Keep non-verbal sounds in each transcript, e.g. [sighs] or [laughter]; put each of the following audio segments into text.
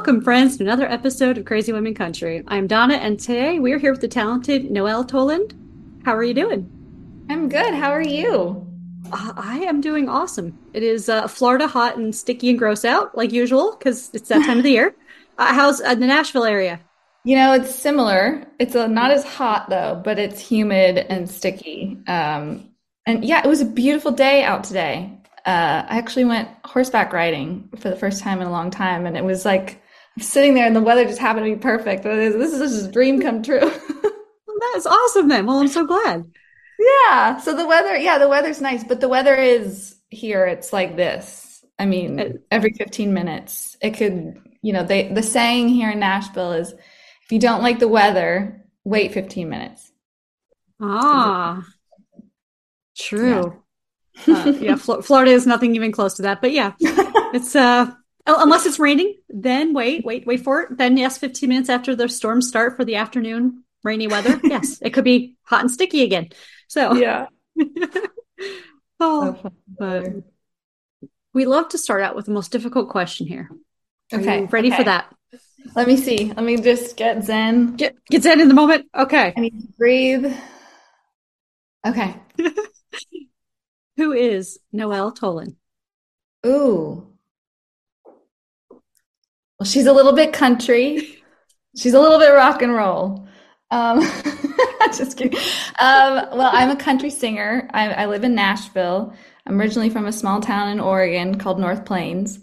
Welcome, friends, to another episode of Crazy Women Country. I'm Donna, and today we're here with the talented Noelle Toland. How are you doing? I'm good. How are you? Uh, I am doing awesome. It is uh, Florida hot and sticky and gross out, like usual, because it's that time of the year. [laughs] Uh, how's uh, the Nashville area? You know, it's similar. It's uh, not as hot though, but it's humid and sticky. Um, and yeah, it was a beautiful day out today. Uh, I actually went horseback riding for the first time in a long time, and it was like sitting there, and the weather just happened to be perfect. This is just a dream come true. [laughs] well, that's awesome, then. Well, I'm so glad. Yeah. So the weather, yeah, the weather's nice, but the weather is here. It's like this. I mean, every 15 minutes, it could. You know, they the saying here in Nashville is, if you don't like the weather, wait 15 minutes. Ah, true. uh, yeah, Florida is nothing even close to that. But yeah, [laughs] it's uh, Oh, unless it's raining, then wait, wait, wait for it. Then yes, 15 minutes after the storms start for the afternoon rainy weather. [laughs] yes, it could be hot and sticky again. So yeah. [laughs] oh, but we love to start out with the most difficult question here. Are okay, ready okay. for that? Let me see. Let me just get zen. Get get zen in the moment. Okay. I need to breathe. Okay. [laughs] Who is Noelle Toland? Ooh. Well, she's a little bit country. She's a little bit rock and roll. Um, [laughs] just kidding. Um, well, I'm a country singer. I, I live in Nashville. I'm originally from a small town in Oregon called North Plains.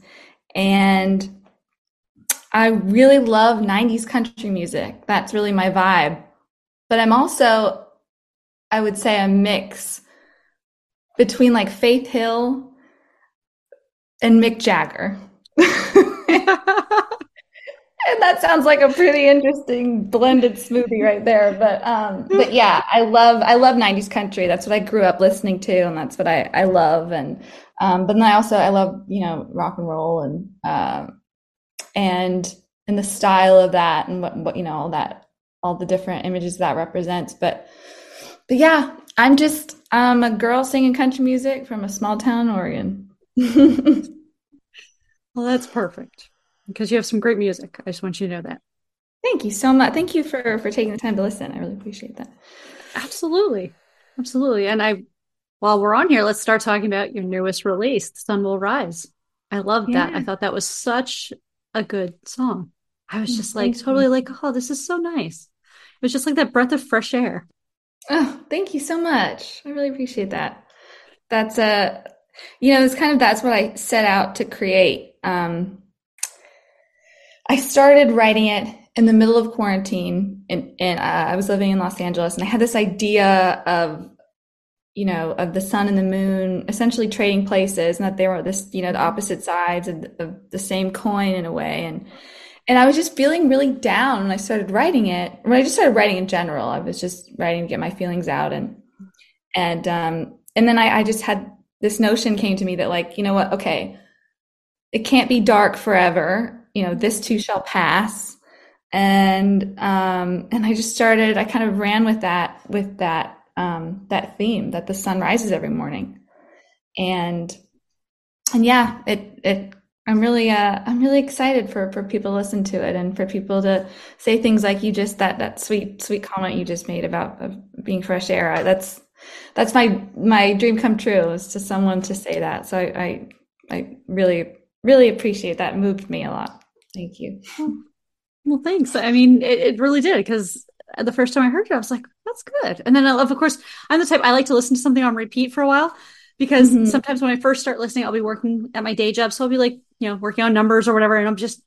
And I really love 90s country music. That's really my vibe. But I'm also, I would say, a mix between like Faith Hill and Mick Jagger. [laughs] [laughs] and that sounds like a pretty interesting blended smoothie right there. But um, but yeah, I love I love '90s country. That's what I grew up listening to, and that's what I I love. And um, but then I also I love you know rock and roll and um, and and the style of that and what what you know all that all the different images that represents. But but yeah, I'm just I'm a girl singing country music from a small town in Oregon. [laughs] well, that's perfect because you have some great music. I just want you to know that. Thank you so much. Thank you for for taking the time to listen. I really appreciate that. Absolutely, absolutely. And I, while we're on here, let's start talking about your newest release, Sun Will Rise." I love yeah. that. I thought that was such a good song. I was just like totally like, oh, this is so nice. It was just like that breath of fresh air. Oh, thank you so much. I really appreciate that. That's a, uh, you know, it's kind of that's what I set out to create. Um, I started writing it in the middle of quarantine, and, and uh, I was living in Los Angeles, and I had this idea of, you know, of the sun and the moon essentially trading places, and that they were this, you know, the opposite sides of the, of the same coin in a way, and and I was just feeling really down when I started writing it. When I just started writing in general, I was just writing to get my feelings out, and and um, and then I, I just had this notion came to me that like, you know what? Okay, it can't be dark forever. You know, this too shall pass. And um, and I just started. I kind of ran with that with that um, that theme that the sun rises every morning, and and yeah, it it I'm really uh, I'm really excited for for people to listen to it and for people to say things like you just that that sweet sweet comment you just made about being fresh air. That's that's my my dream come true is to someone to say that. So I I, I really really appreciate that. It moved me a lot. Thank you. Well, thanks. I mean, it, it really did because the first time I heard it, I was like, that's good. And then of course, I'm the type I like to listen to something on repeat for a while because mm-hmm. sometimes when I first start listening, I'll be working at my day job. So I'll be like, you know, working on numbers or whatever. And I'm just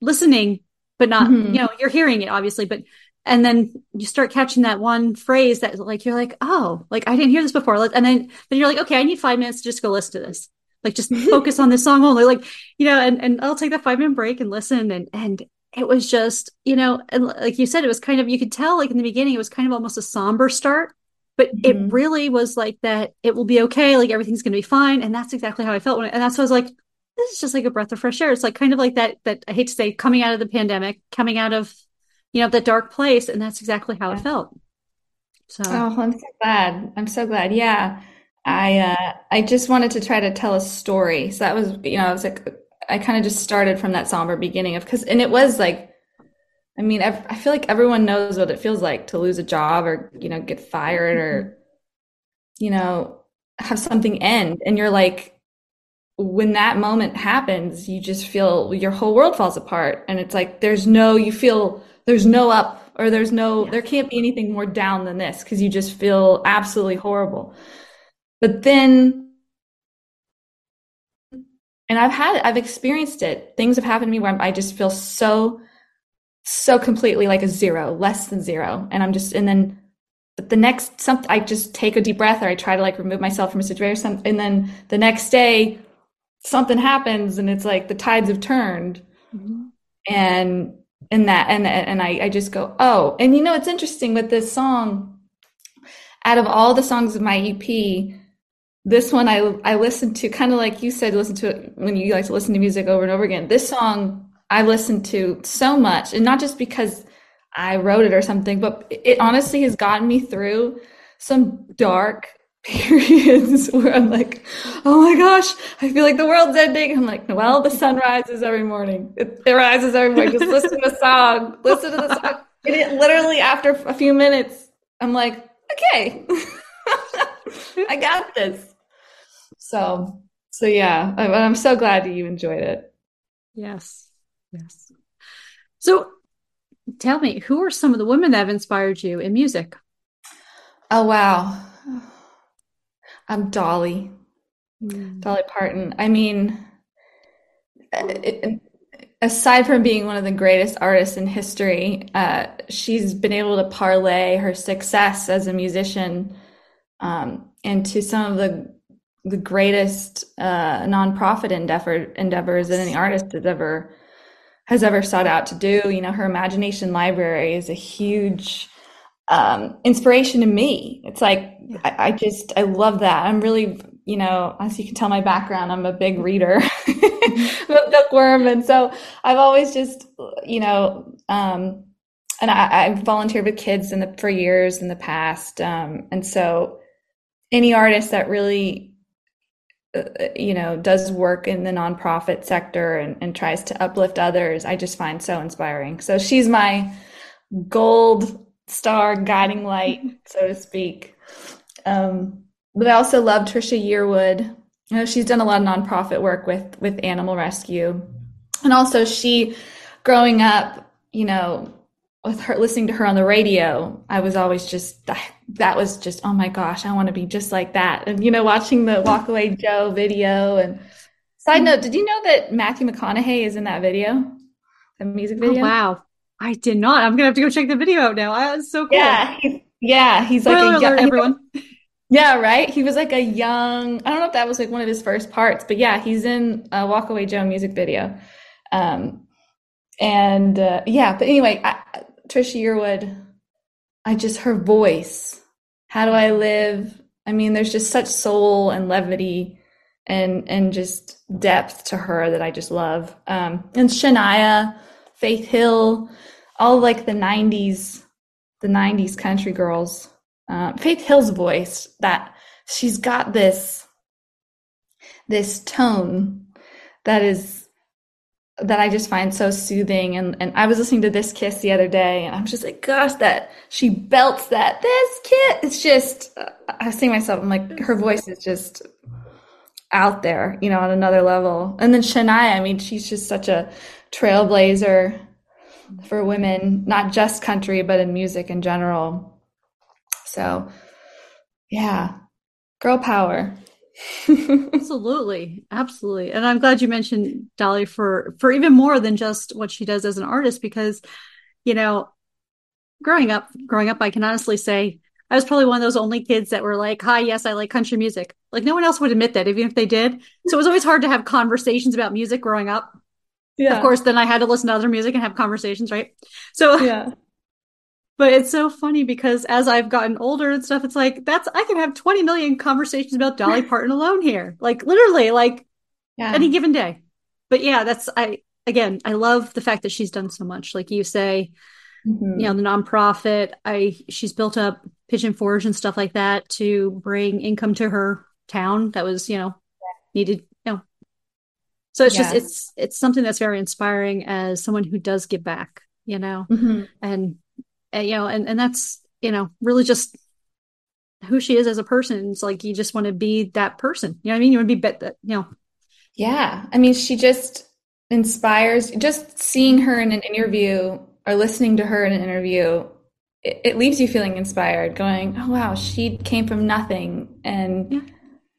listening, but not, mm-hmm. you know, you're hearing it obviously, but, and then you start catching that one phrase that like, you're like, oh, like I didn't hear this before. And then, then you're like, okay, I need five minutes to just go listen to this. Like just [laughs] focus on this song only. Like, you know, and, and I'll take that five minute break and listen. And, and it was just, you know, and like you said, it was kind of, you could tell like in the beginning, it was kind of almost a somber start, but mm-hmm. it really was like that. It will be okay. Like everything's going to be fine. And that's exactly how I felt when, and that's what I was like, this is just like a breath of fresh air. It's like kind of like that, that I hate to say coming out of the pandemic, coming out of, you know, that dark place. And that's exactly how yeah. I felt. So, oh, I'm so glad. I'm so glad. Yeah. I, uh, I just wanted to try to tell a story. So that was, you know, I was like, I kind of just started from that somber beginning of, cause, and it was like, I mean, I, I feel like everyone knows what it feels like to lose a job or, you know, get fired or, mm-hmm. you know, have something end. And you're like, when that moment happens, you just feel your whole world falls apart. And it's like, there's no, you feel there's no up or there's no, yeah. there can't be anything more down than this because you just feel absolutely horrible. But then, and I've had, I've experienced it. Things have happened to me where I just feel so, so completely like a zero, less than zero. And I'm just, and then, but the next something, I just take a deep breath or I try to like remove myself from a situation. And then the next day, something happens and it's like the tides have turned mm-hmm. and and that and and I, I just go oh and you know it's interesting with this song out of all the songs of my ep this one i i listened to kind of like you said listen to it when you like to listen to music over and over again this song i listened to so much and not just because i wrote it or something but it honestly has gotten me through some dark [laughs] periods where I'm like, oh my gosh, I feel like the world's ending. I'm like, well, the sun rises every morning. It, it rises every morning. Just listen to the song. Listen to the song. And it literally after a few minutes, I'm like, okay, [laughs] I got this. So, so yeah, I'm, I'm so glad that you enjoyed it. Yes. Yes. So tell me, who are some of the women that have inspired you in music? Oh, wow. I'm Dolly. Mm. Dolly Parton. I mean, it, aside from being one of the greatest artists in history, uh, she's been able to parlay her success as a musician um, into some of the the greatest uh, nonprofit endeavor endeavors that any artist has ever has ever sought out to do. You know, her imagination library is a huge um, inspiration to me. It's like I, I, just I love that. I'm really you know as you can tell my background, I'm a big reader, [laughs] a bookworm, and so I've always just you know. Um, and I, I've volunteered with kids in the for years in the past, um, and so any artist that really you know does work in the nonprofit sector and, and tries to uplift others i just find so inspiring so she's my gold star guiding light, [laughs] so to speak. Um, but I also love Trisha Yearwood. You know, she's done a lot of nonprofit work with with animal rescue, and also she, growing up, you know, with her listening to her on the radio, I was always just that was just oh my gosh, I want to be just like that. And you know, watching the Walk Away Joe video. And side note, did you know that Matthew McConaughey is in that video, the music video? Oh, wow, I did not. I'm gonna have to go check the video out now. That's so cool. Yeah, he's, yeah, he's Spoiler like a alert, everyone. [laughs] Yeah, right. He was like a young. I don't know if that was like one of his first parts, but yeah, he's in a Walk Away Joe music video. Um, and uh, yeah, but anyway, I, Trisha Yearwood, I just her voice. How do I live? I mean, there's just such soul and levity and and just depth to her that I just love. Um, and Shania Faith Hill, all like the 90s, the 90s country girls. Uh, Faith Hill's voice, that she's got this, this tone that is that I just find so soothing. And, and I was listening to this kiss the other day and I'm just like, gosh, that she belts that this kiss. It's just, uh, I see myself, I'm like, her voice is just out there, you know, on another level. And then Shania, I mean, she's just such a trailblazer for women, not just country, but in music in general. So, yeah, girl power. Absolutely absolutely and i'm glad you mentioned dolly for for even more than just what she does as an artist because you know growing up growing up i can honestly say I was probably one of those only kids that were like, "Hi, yes, I like country music." Like no one else would admit that, even if they did. So it was always hard to have conversations about music growing up. Yeah. Of course, then I had to listen to other music and have conversations, right? So yeah. But it's so funny because as I've gotten older and stuff, it's like that's I can have 20 million conversations about Dolly [laughs] Parton alone here. Like literally, like yeah. any given day. But yeah, that's I again, I love the fact that she's done so much. Like you say, mm-hmm. you know, the nonprofit, I she's built up Pigeon Forge and stuff like that to bring income to her town that was, you know, needed, you know. So it's yeah. just it's it's something that's very inspiring as someone who does give back, you know. Mm-hmm. And and, Eh, you know, and and that's you know really just who she is as a person. It's like you just want to be that person. You know what I mean? You want to be bet that you know. Yeah, I mean, she just inspires. Just seeing her in an interview or listening to her in an interview, it, it leaves you feeling inspired. Going, oh wow, she came from nothing and. Yeah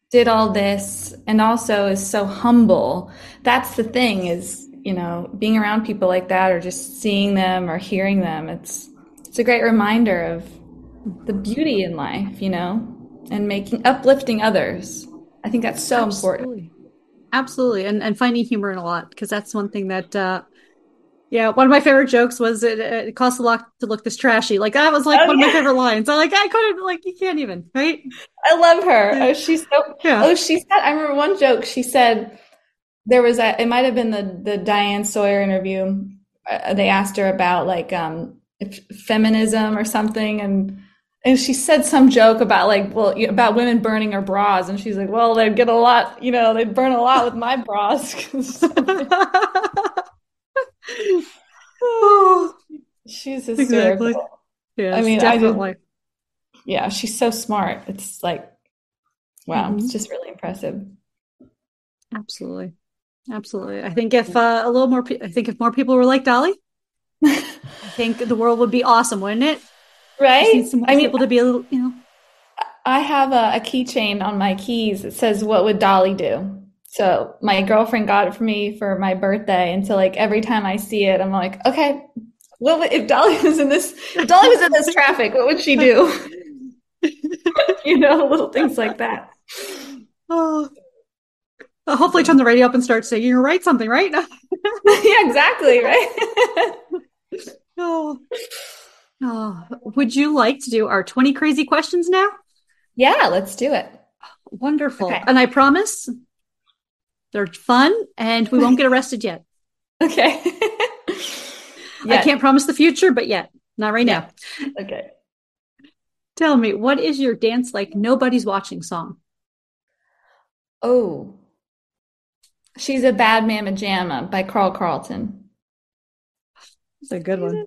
did all this and also is so humble that's the thing is you know being around people like that or just seeing them or hearing them it's it's a great reminder of the beauty in life, you know, and making uplifting others. I think that's so Absolutely. important. Absolutely. And and finding humor in a lot because that's one thing that uh yeah, one of my favorite jokes was it, it costs a lot to look this trashy. Like that was like oh, one yeah. of my favorite lines. I'm like I couldn't like you can't even right. I love her. Oh, she's so. Yeah. Oh, she said. I remember one joke. She said there was a. It might have been the the Diane Sawyer interview. Uh, they asked her about like um feminism or something and and she said some joke about like well about women burning her bras and she's like well they'd get a lot you know they'd burn a lot with my bras [laughs] she's [laughs] hysterical exactly. yeah i mean definitely. i did, yeah she's so smart it's like wow mm-hmm. it's just really impressive absolutely absolutely i think if uh, a little more pe- i think if more people were like dolly I think the world would be awesome, wouldn't it? Right? I mean, able to be a little, you know. I have a, a keychain on my keys that says, "What would Dolly do?" So my girlfriend got it for me for my birthday, and so like every time I see it, I'm like, okay, what would, if Dolly [laughs] was in this? If Dolly was in this traffic, what would she do? [laughs] you know, little things like that. Oh, hopefully turn the radio up and start singing or write something, right? [laughs] yeah, exactly, right? [sighs] oh. oh. Would you like to do our 20 crazy questions now? Yeah, let's do it. [gasps] Wonderful. Okay. And I promise they're fun and we won't get arrested yet. [laughs] Okay. [laughs] I can't promise the future, but yet, not right yeah. now. Okay. Tell me, what is your dance like nobody's watching song? Oh, She's a Bad Mama Jamma by Carl Carlton. It's a good one.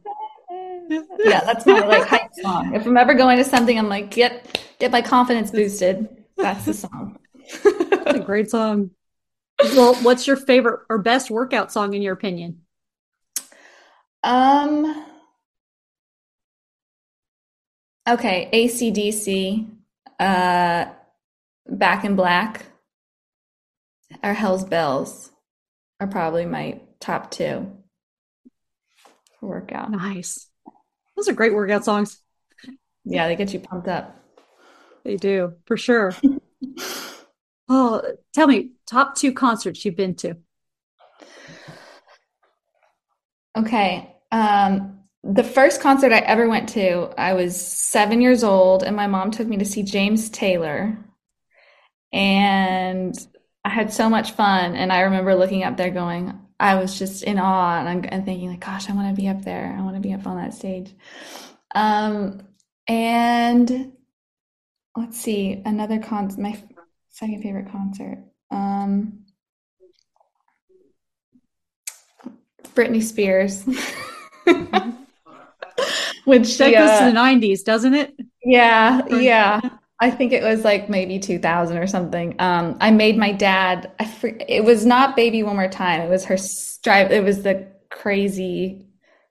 [laughs] yeah, that's my like hype song. If I'm ever going to something, I'm like, get get my confidence boosted. That's the song. That's a great song. Well, what's your favorite or best workout song in your opinion? Um. Okay, ACDC, uh, Back in Black or Hell's Bells are probably my top two for workout. Nice. Those are great workout songs. Yeah, they get you pumped up. They do, for sure. [laughs] oh, tell me, top two concerts you've been to. Okay. Um, the first concert I ever went to, I was seven years old, and my mom took me to see James Taylor. And I had so much fun. And I remember looking up there going, I was just in awe and, and thinking like, gosh, I want to be up there. I want to be up on that stage. Um, and let's see, another con, my second favorite concert. Um, Britney Spears. [laughs] Which that goes to the 90s, doesn't it? Yeah, yeah. I think it was like maybe 2000 or something. Um, I made my dad. I fr- it was not "Baby One More Time." It was her drive. It was the crazy.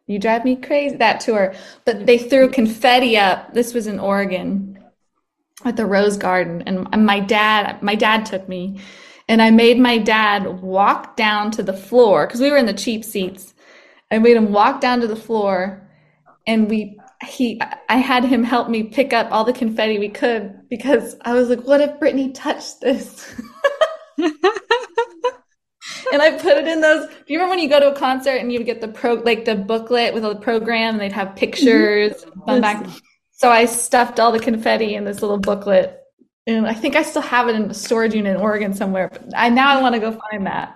You drive me crazy that tour. But they threw confetti up. This was in Oregon, at the Rose Garden, and my dad. My dad took me, and I made my dad walk down to the floor because we were in the cheap seats. I made him walk down to the floor, and we he I had him help me pick up all the confetti we could because I was like, what if Britney touched this? [laughs] and I put it in those. Do you remember when you go to a concert and you get the pro like the booklet with all the program and they'd have pictures mm-hmm. back. So I stuffed all the confetti in this little booklet. And I think I still have it in a storage unit in Oregon somewhere. But I now I want to go find that.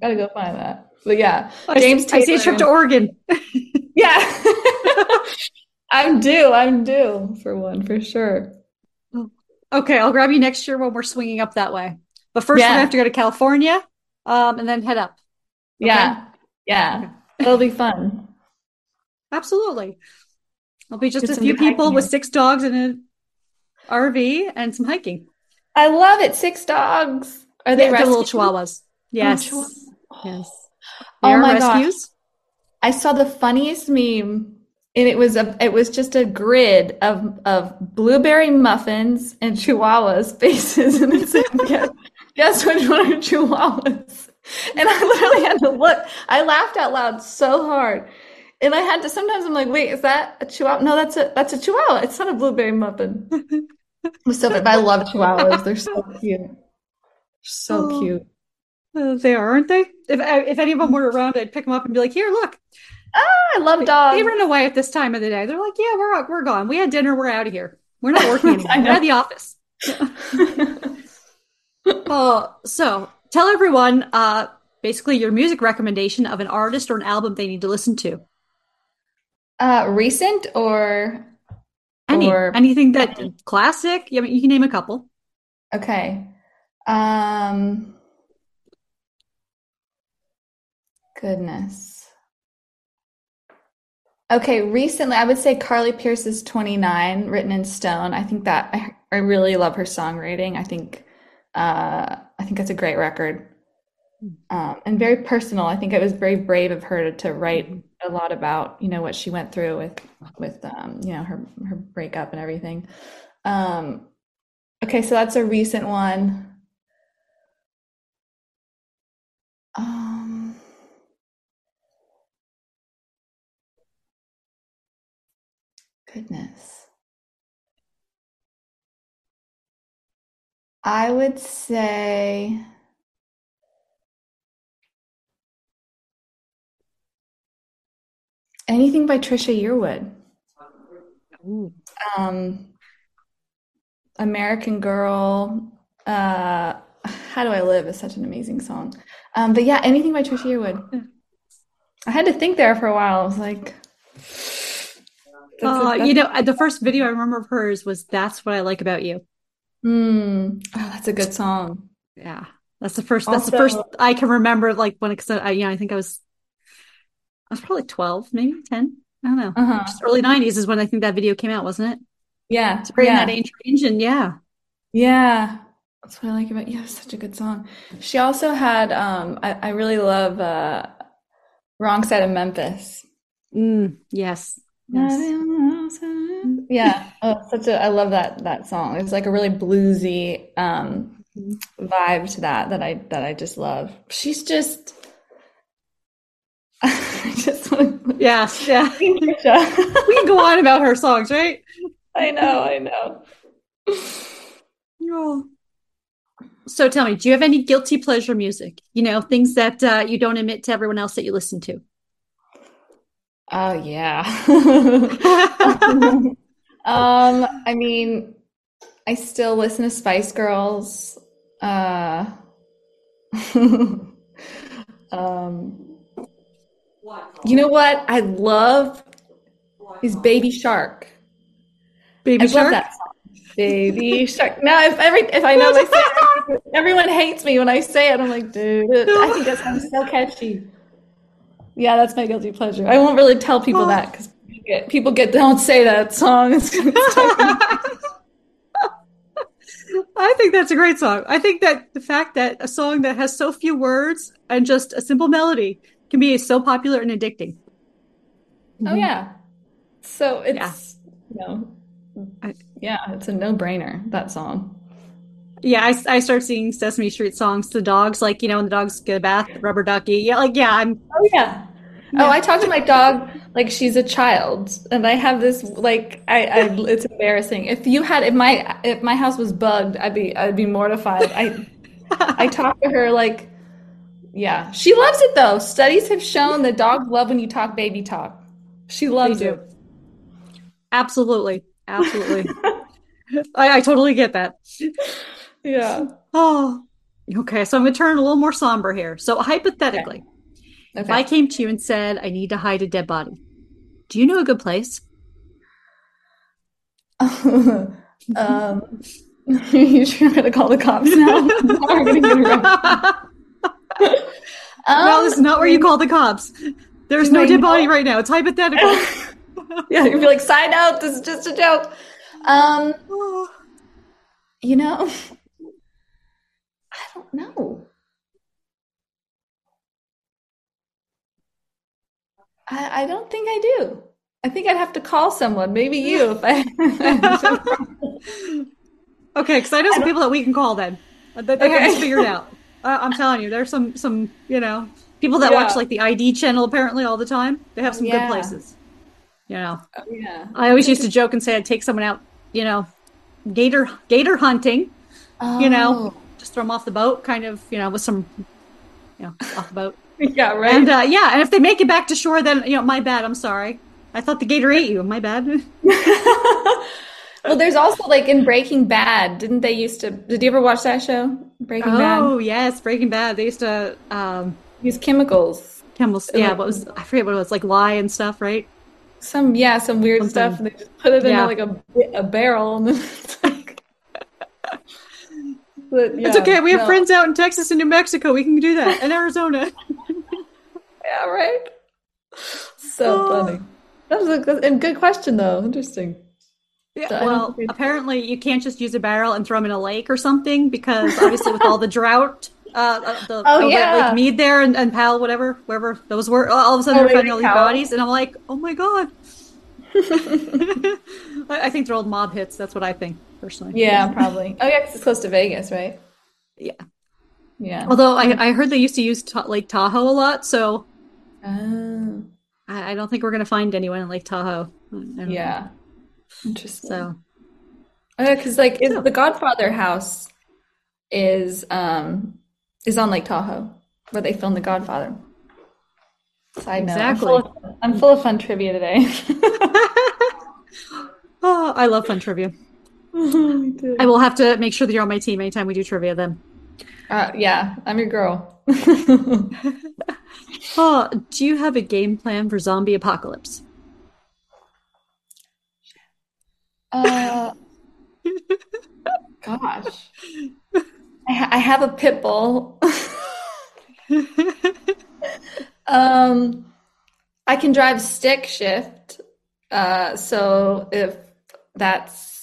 Gotta go find that. But yeah, James I see a trip to Oregon. [laughs] yeah. [laughs] I'm due. I'm due for one for sure. Okay, I'll grab you next year when we're swinging up that way. But first, yeah. we have to go to California, um, and then head up. Okay? Yeah, yeah, okay. it'll be fun. Absolutely, it'll be just Get a few people with six dogs in an RV and some hiking. I love it. Six dogs. Are they yeah, the little chihuahuas? Yes. Oh, yes. Oh my rescues. gosh. I saw the funniest meme and it was a it was just a grid of of blueberry muffins and chihuahuas [laughs] faces and it said guess, guess which one are chihuahuas? And i literally had to look. I laughed out loud so hard. And i had to sometimes i'm like wait is that a chihuahua? No that's a that's a chihuahua. It's not a blueberry muffin. [laughs] So but i love chihuahuas. They're so cute. So oh, cute uh, they are aren't they if if any of them were around i'd pick them up and be like here look Ah, I love dogs. They run away at this time of the day. They're like, yeah, we're we're gone. We had dinner. We're out of here. We're not working [laughs] anymore. we're at the office. [laughs] oh, so tell everyone uh, basically your music recommendation of an artist or an album they need to listen to. Uh, recent or any or anything that classic. Yeah, you can name a couple. Okay. Um. Goodness. Okay, recently I would say Carly Pearce's 29 written in stone. I think that I, I really love her songwriting. I think uh, I think that's a great record. Um, and very personal. I think it was very brave of her to, to, write a lot about, you know, what she went through with with um, you know, her her breakup and everything. Um, okay, so that's a recent one. Um Goodness. I would say anything by Trisha Yearwood. Um, American Girl. Uh, How Do I Live is such an amazing song. Um, but yeah, anything by Trisha Yearwood. I had to think there for a while. I was like, uh, you know, the first video I remember of hers was "That's What I Like About You." Mm. Oh, that's a good song. Yeah, that's the first. That's also, the first I can remember. Like when, because I, you know, I think I was, I was probably twelve, maybe ten. I don't know. Uh-huh. early '90s is when I think that video came out, wasn't it? Yeah, it's right yeah. that age range, and yeah, yeah. That's what I like about. Yeah, such a good song. She also had. um I, I really love uh "Wrong Side of Memphis." Mm, yes, Yes. Yeah. Oh, such a I love that that song. It's like a really bluesy um vibe to that that I that I just love. She's just [laughs] I just Yes, [laughs] yeah. [laughs] we can go on about her songs, right? I know, I know. Oh. So tell me, do you have any guilty pleasure music? You know, things that uh, you don't admit to everyone else that you listen to? Oh yeah. [laughs] um, I mean, I still listen to Spice Girls. Uh, [laughs] um, you know what? I love is Baby Shark. Baby I Shark. that song. Baby Shark. Now, if every if I know say everyone hates me when I say it. I'm like, dude, I think that sounds so catchy. Yeah, that's my guilty pleasure. I won't really tell people that because people get don't say that song. [laughs] I think that's a great song. I think that the fact that a song that has so few words and just a simple melody can be so popular and addicting. Oh mm-hmm. yeah. So it's yeah. you know yeah, it's a no-brainer that song. Yeah, I, I start singing Sesame Street songs to dogs, like you know, when the dogs get a bath, rubber ducky. Yeah, like yeah, I'm. Oh yeah. Oh, I talk to my dog like she's a child, and I have this like I, I it's embarrassing. If you had if my if my house was bugged, I'd be I'd be mortified. I [laughs] I talk to her like yeah, she loves it though. Studies have shown that dogs love when you talk baby talk. She loves it. Absolutely, absolutely. [laughs] I, I totally get that. Yeah. Oh, okay. So I'm going to turn a little more somber here. So hypothetically, okay. Okay. if I came to you and said I need to hide a dead body, do you know a good place? [laughs] um, [laughs] you sure going to call the cops now? [laughs] um, no, this is not where you call the cops. There's no dead body right now. It's hypothetical. yeah, you'd be like, "Sign out. This is just a joke." Um, [sighs] you know, I don't know. I, I don't think I do. I think I'd have to call someone, maybe you, if I. [laughs] okay, because I know some I people that we can call then. That they okay. can figure it out. [laughs] Uh, I'm telling you, there's some some you know people that yeah. watch like the ID channel apparently all the time. They have some yeah. good places. You know. Oh, yeah. I always used to joke and say I'd take someone out. You know, gator gator hunting. Oh. You know, oh. Just throw them off the boat, kind of. You know, with some. You know, off the boat. [laughs] yeah. Right. And uh, yeah, and if they make it back to shore, then you know, my bad. I'm sorry. I thought the gator ate you. My bad. [laughs] [laughs] well, there's also like in Breaking Bad. Didn't they used to? Did you ever watch that show? Breaking oh, Bad. Oh yes, Breaking Bad. They used to um, use chemicals. Chemicals. Yeah. What was I forget what it was like lye and stuff, right? Some yeah, some weird Something. stuff. And they just put it yeah. in like a a barrel and then. But, yeah, it's okay. We have no. friends out in Texas and New Mexico. We can do that. In Arizona. [laughs] yeah. Right. So oh. funny. That was a good, a good question, though. Interesting. Yeah, so well, apparently you can't just use a barrel and throw them in a lake or something because obviously with all the drought, uh, uh the [laughs] oh, yeah. Lake Mead there and, and Powell, whatever, wherever those were, all of a sudden oh, they're finding all these bodies, and I'm like, oh my god. [laughs] I think they're old mob hits. That's what I think personally. Yeah, probably. Oh yeah, because it's close to Vegas, right? Yeah, yeah. Although I, I heard they used to use ta- Lake Tahoe a lot, so oh. I, I don't think we're gonna find anyone in Lake Tahoe. Yeah. Know. Interesting. So, oh, yeah, because like the Godfather house is um is on Lake Tahoe where they filmed The Godfather. Side exactly. Note. I'm full, of, I'm full of fun trivia today. [laughs] [laughs] oh, I love fun trivia. [laughs] I will have to make sure that you're on my team anytime we do trivia then. Uh, yeah, I'm your girl. [laughs] oh, do you have a game plan for zombie apocalypse? Uh, gosh, I, ha- I have a pit bull. [laughs] um, I can drive stick shift. Uh, so if that's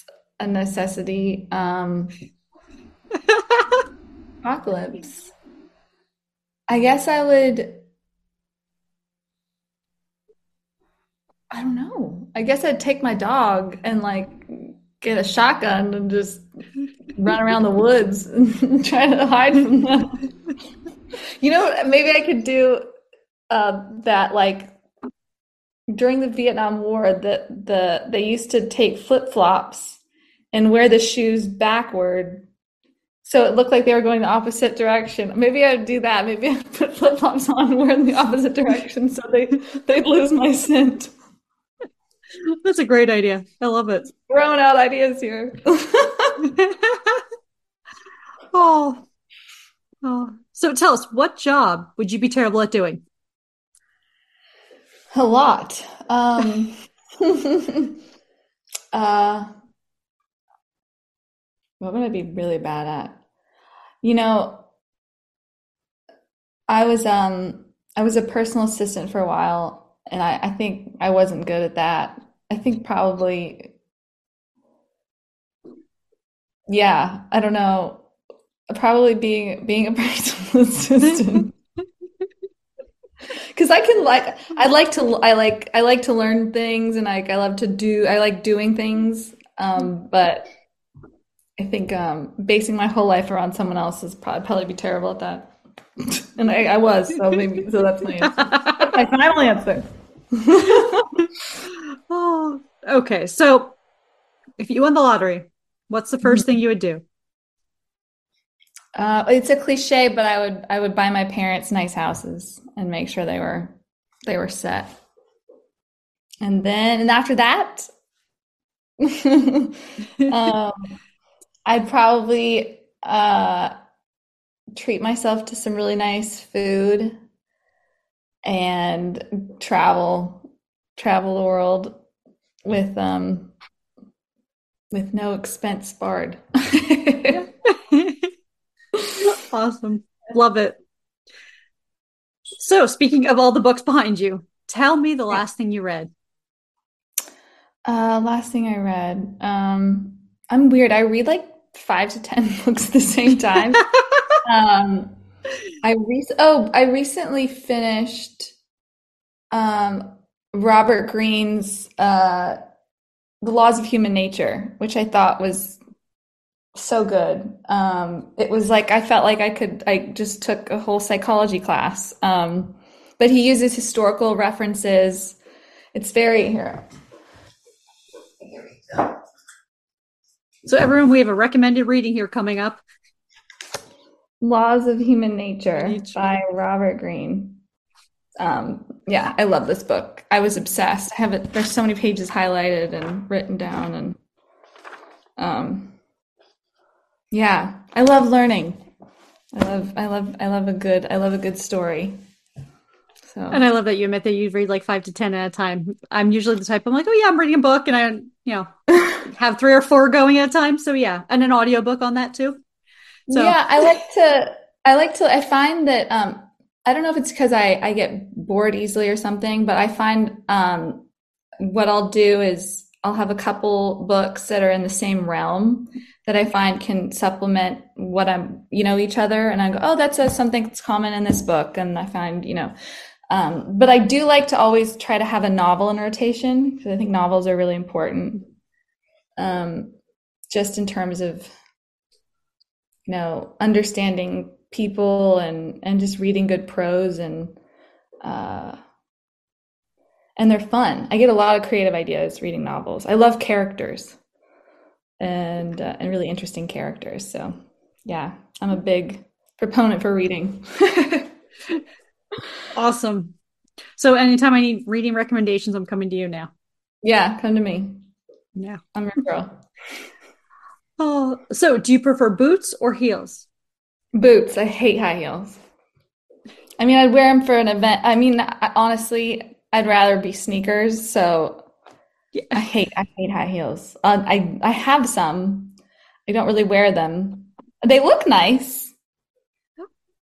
a necessity, um, [laughs] apocalypse. I guess I would. I don't know. I guess I'd take my dog and like get a shotgun and just run around the woods [laughs] and try to hide from them. you know, maybe I could do uh, that like during the Vietnam War that the they used to take flip flops and wear the shoes backward. So it looked like they were going the opposite direction. Maybe I'd do that. Maybe I'd put flip flops on and wear in the opposite direction so they they'd lose my scent. That's a great idea. I love it. Throwing out ideas here. [laughs] oh. Oh. So tell us, what job would you be terrible at doing? A lot. Um, [laughs] uh, what would I be really bad at? You know, I was um I was a personal assistant for a while, and I, I think I wasn't good at that. I think probably, yeah, I don't know. Probably being being a [laughs] personal assistant. [laughs] Cause I can like I like to I like I like to learn things and like I love to do I like doing things. Um, but I think um, basing my whole life around someone else is probably, probably be terrible at that. [laughs] and I, I was, so maybe so that's my answer. That's [laughs] my final answer. Okay, so if you won the lottery, what's the 1st mm-hmm. thing you would do? Uh, it's a cliche, but I would I would buy my parents nice houses and make sure they were they were set. And then and after that, [laughs] um, I'd probably uh, treat myself to some really nice food and travel travel the world with um with no expense sparred. [laughs] awesome. Love it. So, speaking of all the books behind you, tell me the last thing you read. Uh, last thing I read. Um, I'm weird. I read like five to ten [laughs] books at the same time. um, I re- oh, I recently finished um, Robert Greene's uh, The Laws of Human Nature, which I thought was so good. Um, it was like I felt like I could. I just took a whole psychology class. Um, but he uses historical references. It's very here. So everyone, we have a recommended reading here coming up. Laws of Human Nature, Nature. by Robert Greene. Um, yeah, I love this book. I was obsessed. I have it. There's so many pages highlighted and written down, and um, yeah, I love learning. I love, I love, I love a good, I love a good story. So, and I love that you admit that you read like five to ten at a time. I'm usually the type I'm like, oh yeah, I'm reading a book, and I, you know, [laughs] have three or four going at a time. So yeah, and an audiobook on that too. So yeah, I like to, I like to, I find that, um, I don't know if it's because I, I get bored easily or something, but I find, um, what I'll do is I'll have a couple books that are in the same realm that I find can supplement what I'm, you know, each other. And I go, oh, that says something that's common in this book. And I find, you know, um, but I do like to always try to have a novel in rotation because I think novels are really important. Um, just in terms of, you know, understanding people and and just reading good prose and uh, and they're fun. I get a lot of creative ideas reading novels. I love characters and uh, and really interesting characters. So, yeah, I'm a big proponent for reading. [laughs] awesome. So, anytime I need reading recommendations, I'm coming to you now. Yeah, come to me. Yeah, I'm your girl. Oh, so do you prefer boots or heels? Boots. I hate high heels. I mean, I'd wear them for an event. I mean, honestly, I'd rather be sneakers. So yeah. I hate I hate high heels. Uh, I I have some. I don't really wear them. They look nice,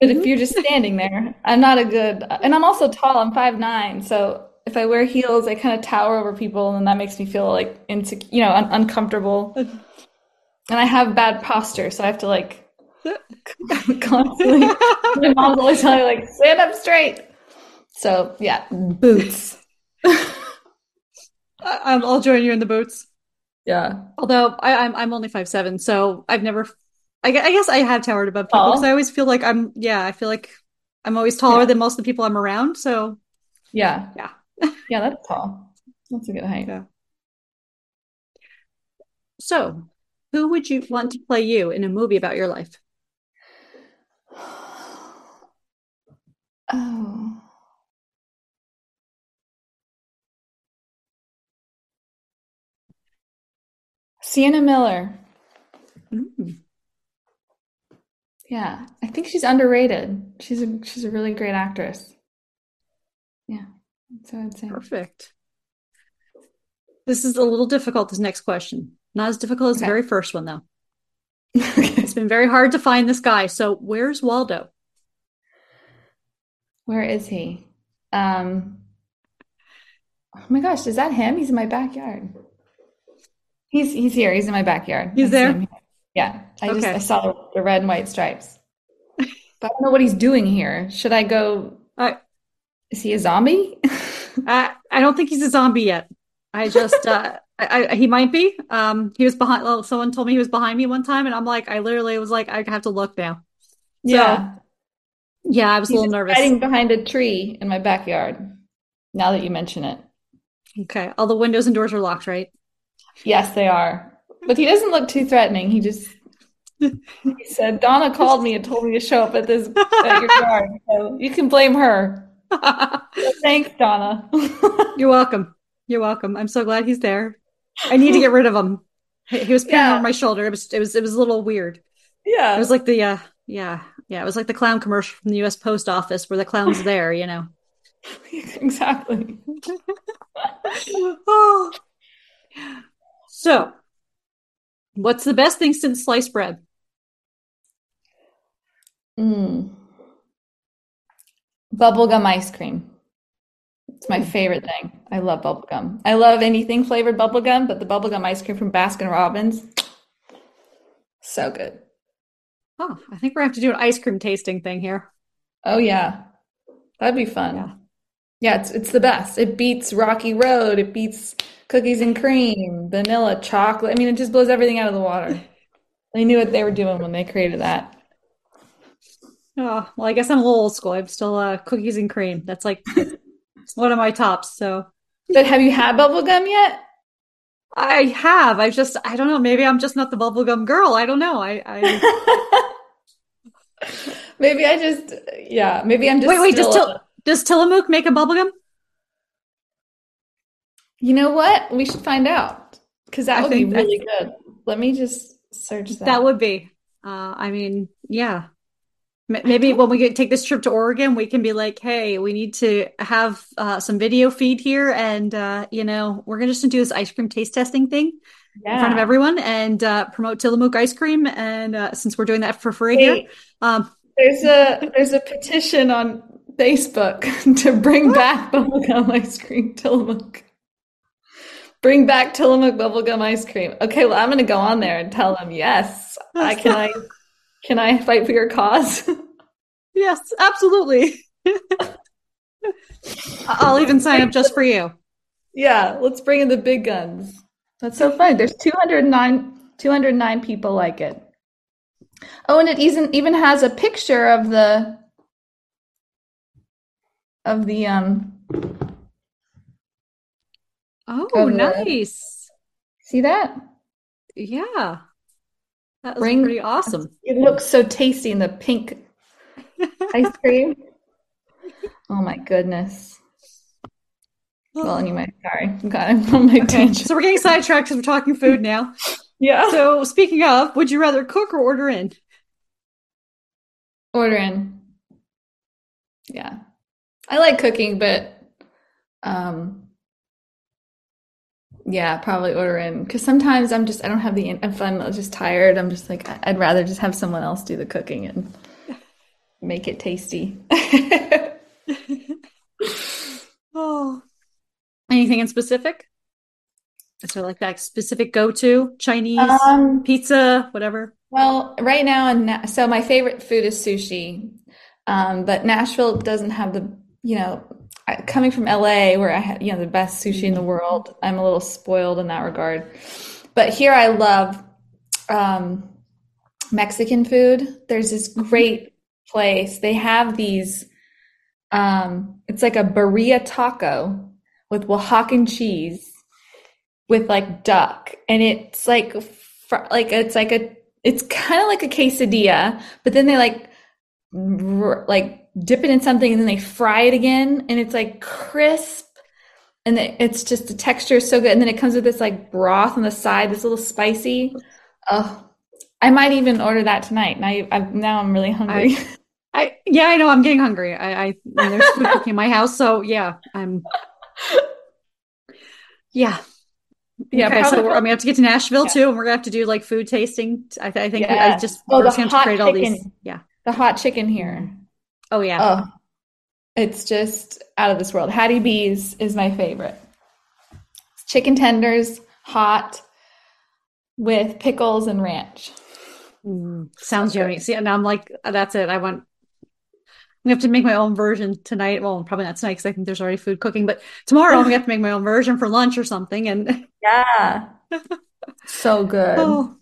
but if mm-hmm. you're just standing there, I'm not a good. And I'm also tall. I'm five nine. So if I wear heels, I kind of tower over people, and that makes me feel like insecure, you know, un- uncomfortable. Uh-huh. And I have bad posture, so I have to like [laughs] [laughs] constantly. My mom's always telling me like, stand up straight. So yeah, boots. [laughs] I'll join you in the boots. Yeah. Although I, am I'm, I'm only five seven, so I've never. I, I, guess I have towered above people because I always feel like I'm. Yeah, I feel like I'm always taller yeah. than most of the people I'm around. So. Yeah. Yeah. [laughs] yeah, that's tall. That's a good height. Yeah. So, who would you want to play you in a movie about your life? [sighs] Oh. Sienna Miller. Mm. Yeah, I think she's underrated. She's a she's a really great actress. Yeah, so I'd say perfect. This is a little difficult. This next question, not as difficult as okay. the very first one, though. [laughs] it's been very hard to find this guy. So, where's Waldo? Where is he? Um. Oh my gosh, is that him? He's in my backyard. He's he's here. He's in my backyard. He's there. Yeah, I okay. just I saw the red and white stripes, but I don't know what he's doing here. Should I go? Uh, is he a zombie? I I don't think he's a zombie yet. I just uh, I, I, he might be. Um, he was behind. Well, someone told me he was behind me one time, and I'm like, I literally was like, I have to look now. Yeah, yeah, I was he's a little nervous. Hiding behind a tree in my backyard. Now that you mention it. Okay. All the windows and doors are locked, right? Yes, they are. But he doesn't look too threatening. He just he said, Donna called me and told me to show up at this at your yard. So you can blame her. So [laughs] thanks, Donna. [laughs] You're welcome. You're welcome. I'm so glad he's there. I need to get rid of him. He was peering Yeah. over my shoulder. It was it was it was a little weird. Yeah. It was like the uh yeah, yeah, it was like the clown commercial from the US Post Office where the clown's [laughs] there, you know. exactly. oh. So, what's the best thing since sliced bread? Mm. Bubblegum ice cream. It's my favorite thing. I love bubblegum. I love anything flavored bubblegum, but the bubblegum ice cream from Baskin Robbins, [tsk] so good. Oh, I think we're gonna have to do an ice cream tasting thing here. Oh yeah. That'd be fun. Yeah. Yeah, it's it's the best. It beats Rocky Road, it beats cookies and cream, vanilla, chocolate. I mean, it just blows everything out of the water. They knew what they were doing when they created that. Oh, well, I guess I'm a little old school. I'm still uh, cookies and cream. That's like one of my tops. So But have you had bubblegum yet? I have. I just, I don't know. Maybe I'm just not the bubblegum girl. I don't know. I, I [laughs] Maybe I just, yeah, maybe I'm just wait, wait. Does Til- does Tillamook make a bubblegum? You know what? We should find out because that I would be really good. Let me just search that. That would be. Uh, I mean, yeah. Maybe when we get take this trip to Oregon, we can be like, "Hey, we need to have uh, some video feed here, and uh, you know, we're gonna just do this ice cream taste testing thing in front of everyone and uh, promote Tillamook ice cream. And uh, since we're doing that for free here, um, there's a there's a petition on Facebook [laughs] to bring back bubblegum ice cream Tillamook. Bring back Tillamook bubblegum ice cream. Okay, well, I'm gonna go on there and tell them yes. I can I can I fight for your cause? [laughs] yes, absolutely. [laughs] I'll even sign up just for you. Yeah, let's bring in the big guns. That's so fun. There's 209, 209 people like it. Oh, and it even even has a picture of the of the um Oh, nice. see that? Yeah, that was Bring- pretty awesome. [laughs] It looks so tasty in the pink ice cream. [laughs] Oh my goodness. [sighs] Well, anyway, sorry. I'm on my Okay, tangent. so we're getting sidetracked because we're talking food [laughs] now. Yeah. So speaking of, would you rather cook or order in? Order in. Yeah. I like cooking, but um yeah, probably order in because sometimes I'm just I don't have the if I'm just tired, I'm just like I'd rather just have someone else do the cooking and make it tasty. [laughs] Oh, anything in specific? Is there like that specific go-to Chinese Um, pizza, whatever? well, right now and Na- so my favorite food is sushi. Um, but Nashville doesn't have the, you know, I- coming from LA where I have, you know, the best sushi in the world, I'm a little spoiled in that regard. But here I love um, Mexican food. There's this great place. They have these, um, it's like a birria taco with Oaxacan cheese with like duck. And it's like, fr- like, it's like a, it's kind of like a quesadilla, but then they like, r- like dip it in something and then they fry it again and it's like crisp and it- it's just the texture is so good and then it comes with this like broth on the side this little spicy oh i might even order that tonight now you, I, now i'm really hungry [laughs] I yeah, I know. I'm getting hungry. I, I there's food cooking in my house, so yeah, I'm. Yeah. Yeah, Okay, so we're, I'm gonna have to get to Nashville Yeah. too, and we're gonna have to do like food tasting. I, th- I think we, I just Oh, we're just gonna have to create all these. Yeah. the hot chicken here Oh yeah. oh it's just out of this world hattie b's is my favorite chicken tenders hot with pickles and ranch Mm, sounds yummy. See, and I'm like, that's it. I want. We have to make my own version tonight. Well, probably not tonight because I think there's already food cooking. But tomorrow I'm gonna have to make my own version for lunch or something. And [laughs] yeah so good oh,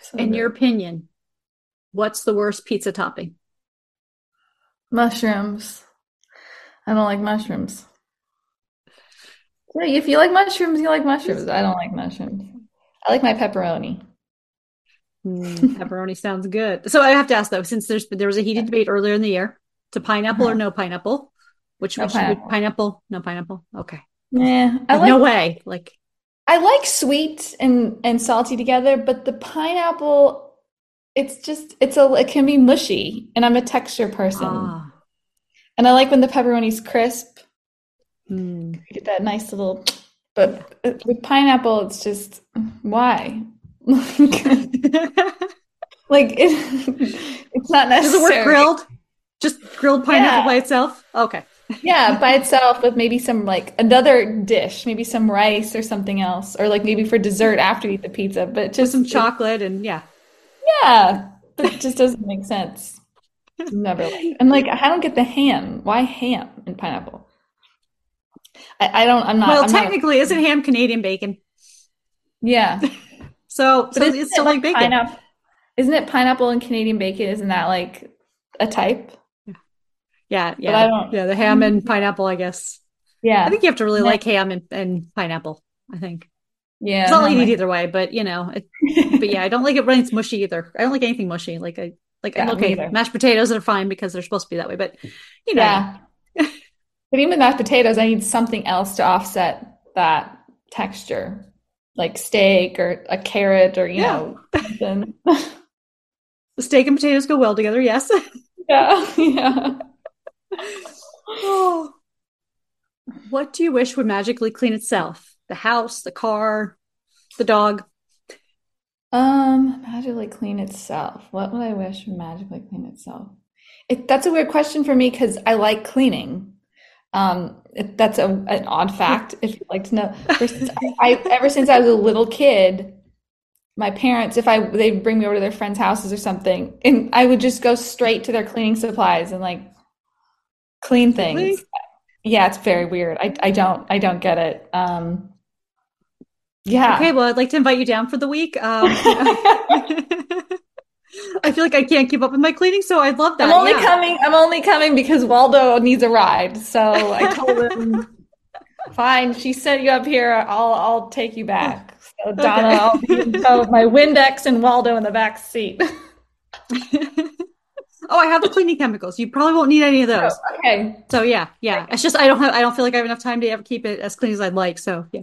So in good. your opinion, what's the worst pizza topping? Mushrooms i don't like mushrooms Yeah, if you like mushrooms, you like mushrooms. I don't like mushrooms. I like my pepperoni. Mm, pepperoni sounds good. So I have to ask though, since there's there was a heated debate earlier in the year to pineapple or no pineapple, which No which pineapple. pineapple, no pineapple. Okay, Yeah, I like no way. Like I like sweet and and salty together, but the pineapple, it's just it's a it can be mushy, and I'm a texture person, ah, and I like when the pepperoni's crisp. You get that nice little, but uh, with pineapple, it's just why? [laughs] Like it, [laughs] it's not necessary. Does it work grilled? Just grilled pineapple Yeah. by itself? Okay. Yeah, by [laughs] itself with maybe some like another dish, maybe some rice or something else, or like maybe for dessert after you eat the pizza. But just Some chocolate and yeah. Yeah, but it just doesn't make sense. Never like, and like I don't get the ham. Why ham and pineapple? I, I don't. I'm not. well, I'm not technically, isn't ham Canadian bacon? yeah, [laughs] So, but so it's it still like bacon. pineapple? Isn't it pineapple and Canadian bacon? Isn't that like a type? Yeah, I yeah, don't- yeah. The ham and mm-hmm. pineapple, I guess. Yeah, I think you have to really Yeah. like ham and, and pineapple. I think yeah. it's not like it either way, but you know. It, [laughs] but yeah, I don't like it when it's mushy either. I don't like anything mushy. Like I like Yeah, okay, mashed potatoes are fine because they're supposed to be that way, but you know, Yeah. [laughs] But even with mashed potatoes, I need something else to offset that texture, like steak or a carrot or, you Yeah. know, [laughs] steak and potatoes go well together. Yes. yeah, yeah. Oh. [sighs] What do you wish would magically clean itself? The house, the car, the dog. Um, magically clean itself. What would I wish would magically clean itself? It, that's a weird question for me because I like cleaning. Um, it, that's a, an odd fact if you'd like to know. Ever since I, I, ever since I was a little kid, my parents, if I they bring me over to their friends' houses or something, and I would just go straight to their cleaning supplies and like clean things. Really? Yeah, it's very weird. I I don't I don't get it. Um, yeah. Okay, well, I'd like to invite you down for the week. Um, [laughs] I feel like I can't keep up with my cleaning, so I'd love that. I'm only yeah. coming. I'm only coming because Waldo needs a ride. So I told him, [laughs] "Fine, she sent you up here. I'll I'll take you back." So Donna, Okay. I'll be in tow with my Windex and Waldo in the back seat. [laughs] oh, I have the cleaning chemicals. You probably won't need any of those. okay. So yeah, yeah. It's just I don't have I don't feel like I have enough time to ever keep it as clean as I'd like. So yeah.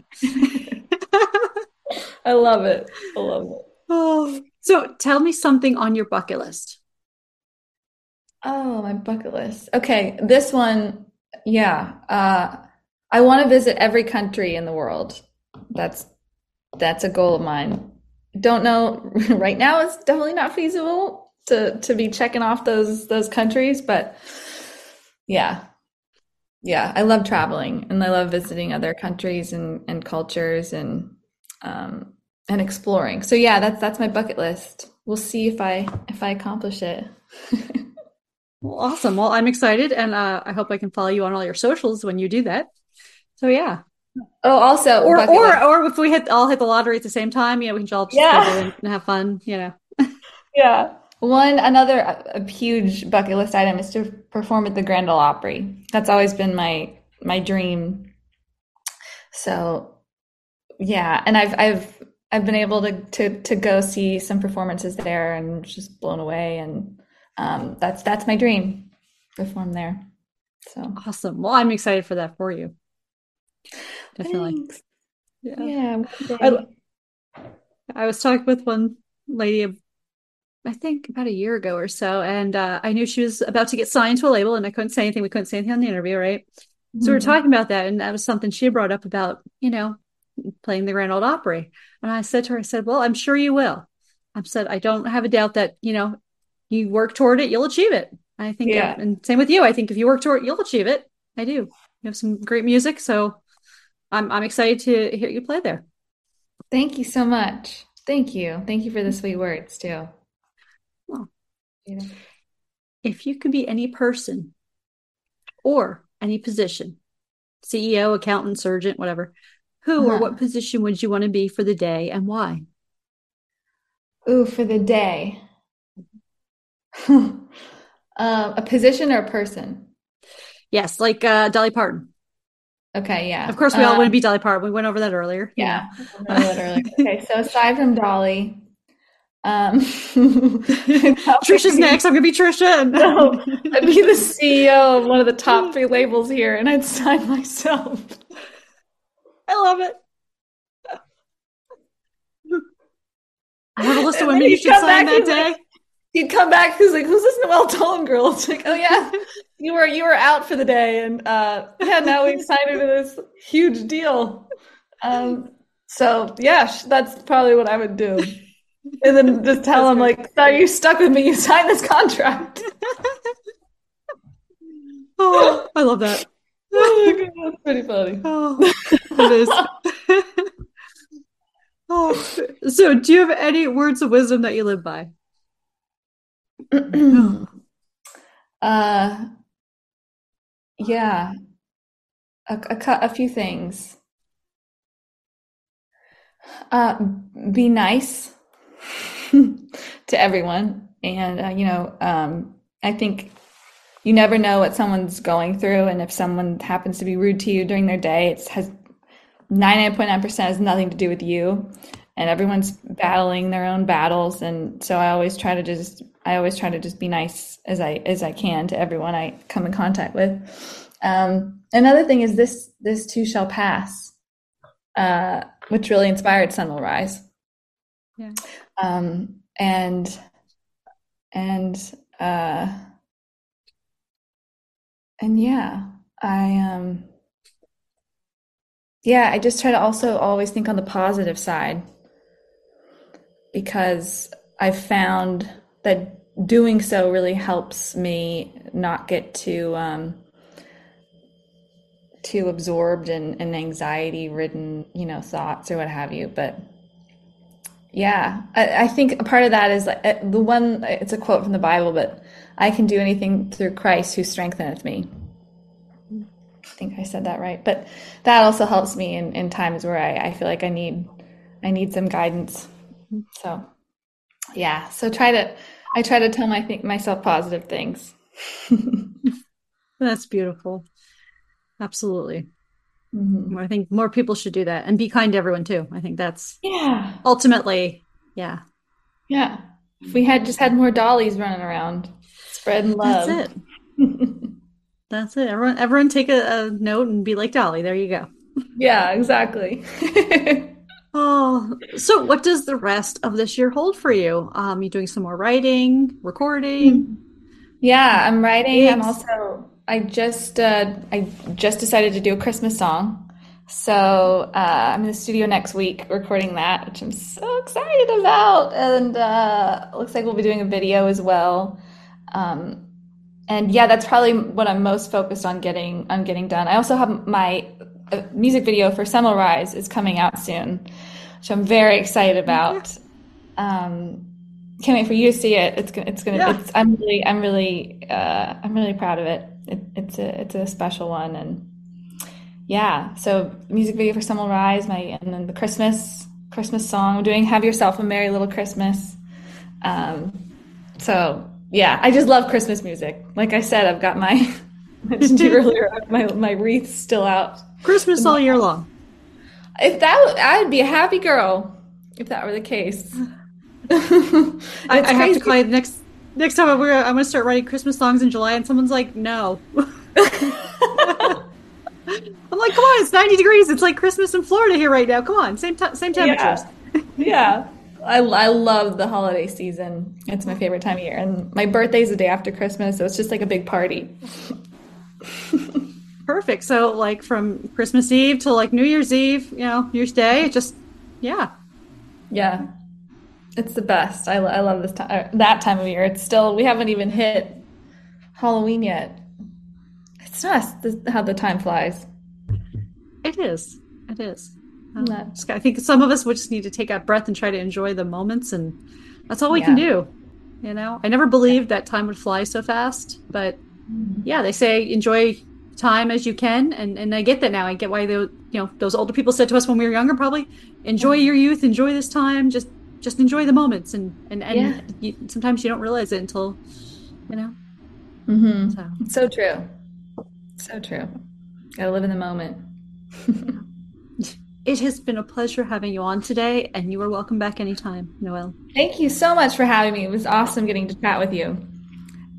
I love it. I love it. Oh, so tell me something on your bucket list. Oh, my bucket list. Okay, this one, yeah. Uh, I want to visit every country in the world. That's that's a goal of mine. Don't know [laughs] right now. It's definitely not feasible to to be checking off those those countries, but yeah, yeah. I love traveling and I love visiting other countries and and cultures and um and exploring. So yeah, that's that's my bucket list. We'll see if I if I accomplish it. [laughs] Well, awesome. Well, I'm excited, and uh, I hope I can follow you on all your socials when you do that. So yeah, Oh, also, or or list. or if we hit all hit the lottery at the same time, yeah, we can all just Yeah. and have fun. You know. [laughs] yeah. One another a, a huge bucket list item is to perform at the Grand Ole Opry. That's always been my my dream. So, yeah, and I've I've I've been able to to to go see some performances there and just blown away and um that's that's my dream. Perform there. So, Awesome. Well, I'm excited for that for you. Definitely. thanks. Yeah. Yeah. I. I was talking with one lady, I think about a year ago or so, and uh, I knew she was about to get signed to a label, and I couldn't say anything. We couldn't say anything on the interview, right? So we were Mhm. talking about that, and that was something she brought up about, you know, playing the Grand Ole Opry. And I said to her, I said, "Well, I'm sure you will." I said, "I don't have a doubt that you know, you work toward it, you'll achieve it." I think, Yeah. and same with you. I think if you work toward it, you'll achieve it. I do. You have some great music, so I'm I'm excited to hear you play there. Thank you so much. Thank you. Thank you for the sweet words too. Well. Know. If you could be any person or any position, CEO, accountant, surgeon, whatever, who or what position would you want to be for the day and why? Ooh, for the day. um, [laughs] a position or a person? Yes, like uh, Dolly Parton. Okay, yeah. Of course, we all want to be Dolly Parton. We went over that earlier. Yeah. earlier. [laughs] okay, so aside from Dolly, um, [laughs] Trisha's next. I'm gonna be Trisha. no, I'd be the CEO of one of the top three labels here, and I'd sign myself. I love it. I have a list of women you should sign that day. Like, he'd come back. He's like, "Who's this Noelle Toland girl?" It's like, "Oh yeah, [laughs] you were you were out for the day, and uh, yeah, now we've signed her to this huge deal." Um, so yeah, that's probably what I would do, and then just tell him like, "So you stuck with me. You signed this contract." [laughs] oh, I love that. God, that's pretty funny. Oh, it is. [laughs] oh, so do you have any words of wisdom that you live by? [clears throat] uh, yeah, a, a, a few things. Uh, be nice [laughs] to everyone, and uh, you know, um, I think you never know what someone's going through, and if someone happens to be rude to you during their day, it has ninety nine point nine percent has nothing to do with you, and everyone's battling their own battles, and so I always try to just I always try to just be nice as I as I can to everyone I come in contact with. Um, another thing is this this too shall pass, uh, which really inspired Sun Will Rise. Yeah. Um, and and uh, and yeah, I um yeah, I just try to also always think on the positive side because I've found that doing so really helps me not get too um, too absorbed in, in anxiety ridden you know thoughts or what have you but yeah I, I think a part of that is uh, the one it's a quote from the bible but i can do anything through christ who strengtheneth me i think i said that right but that also helps me in, in times where I, I feel like i need i need some guidance so yeah so try to I try to tell my myself positive things. [laughs] That's beautiful. Absolutely. Mm-hmm. I think more people should do that and be kind to everyone too. I think that's yeah. Ultimately, yeah. Yeah. If we had just had more dollies running around, spreading love. That's it. [laughs] that's it. Everyone, everyone, take a, a note and be like Dolly. There you go. Yeah, exactly. [laughs] Oh, so what does the rest of this year hold for you? Um, you doing some more writing, recording? Yeah, I'm writing. I'm also. I just uh, I just decided to do a Christmas song, so uh, I'm in the studio next week recording that, which I'm so excited about. And uh, looks like we'll be doing a video as well. Um, and yeah, that's probably what I'm most focused on getting on getting done. I also have my music video for Sun Rise is coming out soon, which I'm very excited about. Um, can't wait for you to see it. It's gonna, it's gonna, yeah. it's, I'm really, I'm really, uh, I'm really proud of it. It. It's a, it's a special one, and yeah. So music video for Sun Will Rise, my, and then the Christmas, Christmas song. I'm doing "Have Yourself a Merry Little Christmas." Um, so yeah, I just love Christmas music. Like I said, I've got my [laughs] mentioned [laughs] earlier, my my wreath still out. Christmas all year long. If that, I'd be a happy girl. If that were the case. [laughs] I, I have to call you next next time. I'm gonna, I'm gonna start writing Christmas songs in July, and someone's like, "No." [laughs] I'm like, "Come on, it's 90 degrees. It's like Christmas in Florida here right now. Come on, same time, same temperatures." Yeah. yeah. I, I love the holiday season. It's my favorite time of year. And my birthday's the day after Christmas, so it's just like a big party. [laughs] Perfect. So like from Christmas Eve to like New Year's Eve, you know, New Year's Day, just yeah. Yeah. It's the best. I, I love this time uh, that time of year. It's still we haven't even hit Halloween yet. It's nuts how the time flies. It is. It is. Um, I think some of us would just need to take a breath and try to enjoy the moments, and that's all we yeah. can do. You know, I never believed that time would fly so fast, but yeah, they say enjoy time as you can, and and I get that now. I get why they, you know, those older people said to us when we were younger, probably enjoy your youth, enjoy this time, just just enjoy the moments, and and and yeah. you, sometimes you don't realize it until, you know. Mm-hmm. So. so true, so true. Gotta live in the moment. [laughs] it has been a pleasure having you on today, and you are welcome back anytime, Noelle. Thank you so much for having me. It was awesome getting to chat with you.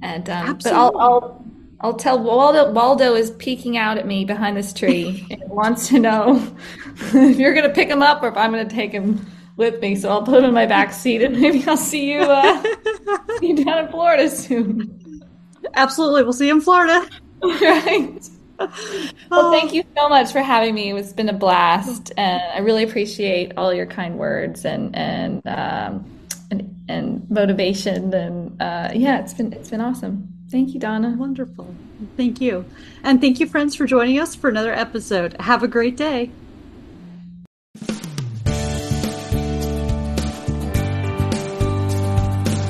And um, but I'll, I'll I'll tell Waldo. Waldo is peeking out at me behind this tree [laughs] and wants to know [laughs] if you're going to pick him up or if I'm going to take him with me. So I'll put him in my back seat and [laughs] maybe I'll see you, uh, [laughs] see you down in Florida soon. Absolutely, we'll see you in Florida. [laughs] right. Well, thank you so much for having me. It's been a blast, and I really appreciate all your kind words and and um, and, and motivation. And uh, yeah, it's been it's been awesome. Thank you, Donna. Wonderful. Thank you, and thank you, friends, for joining us for another episode. Have a great day.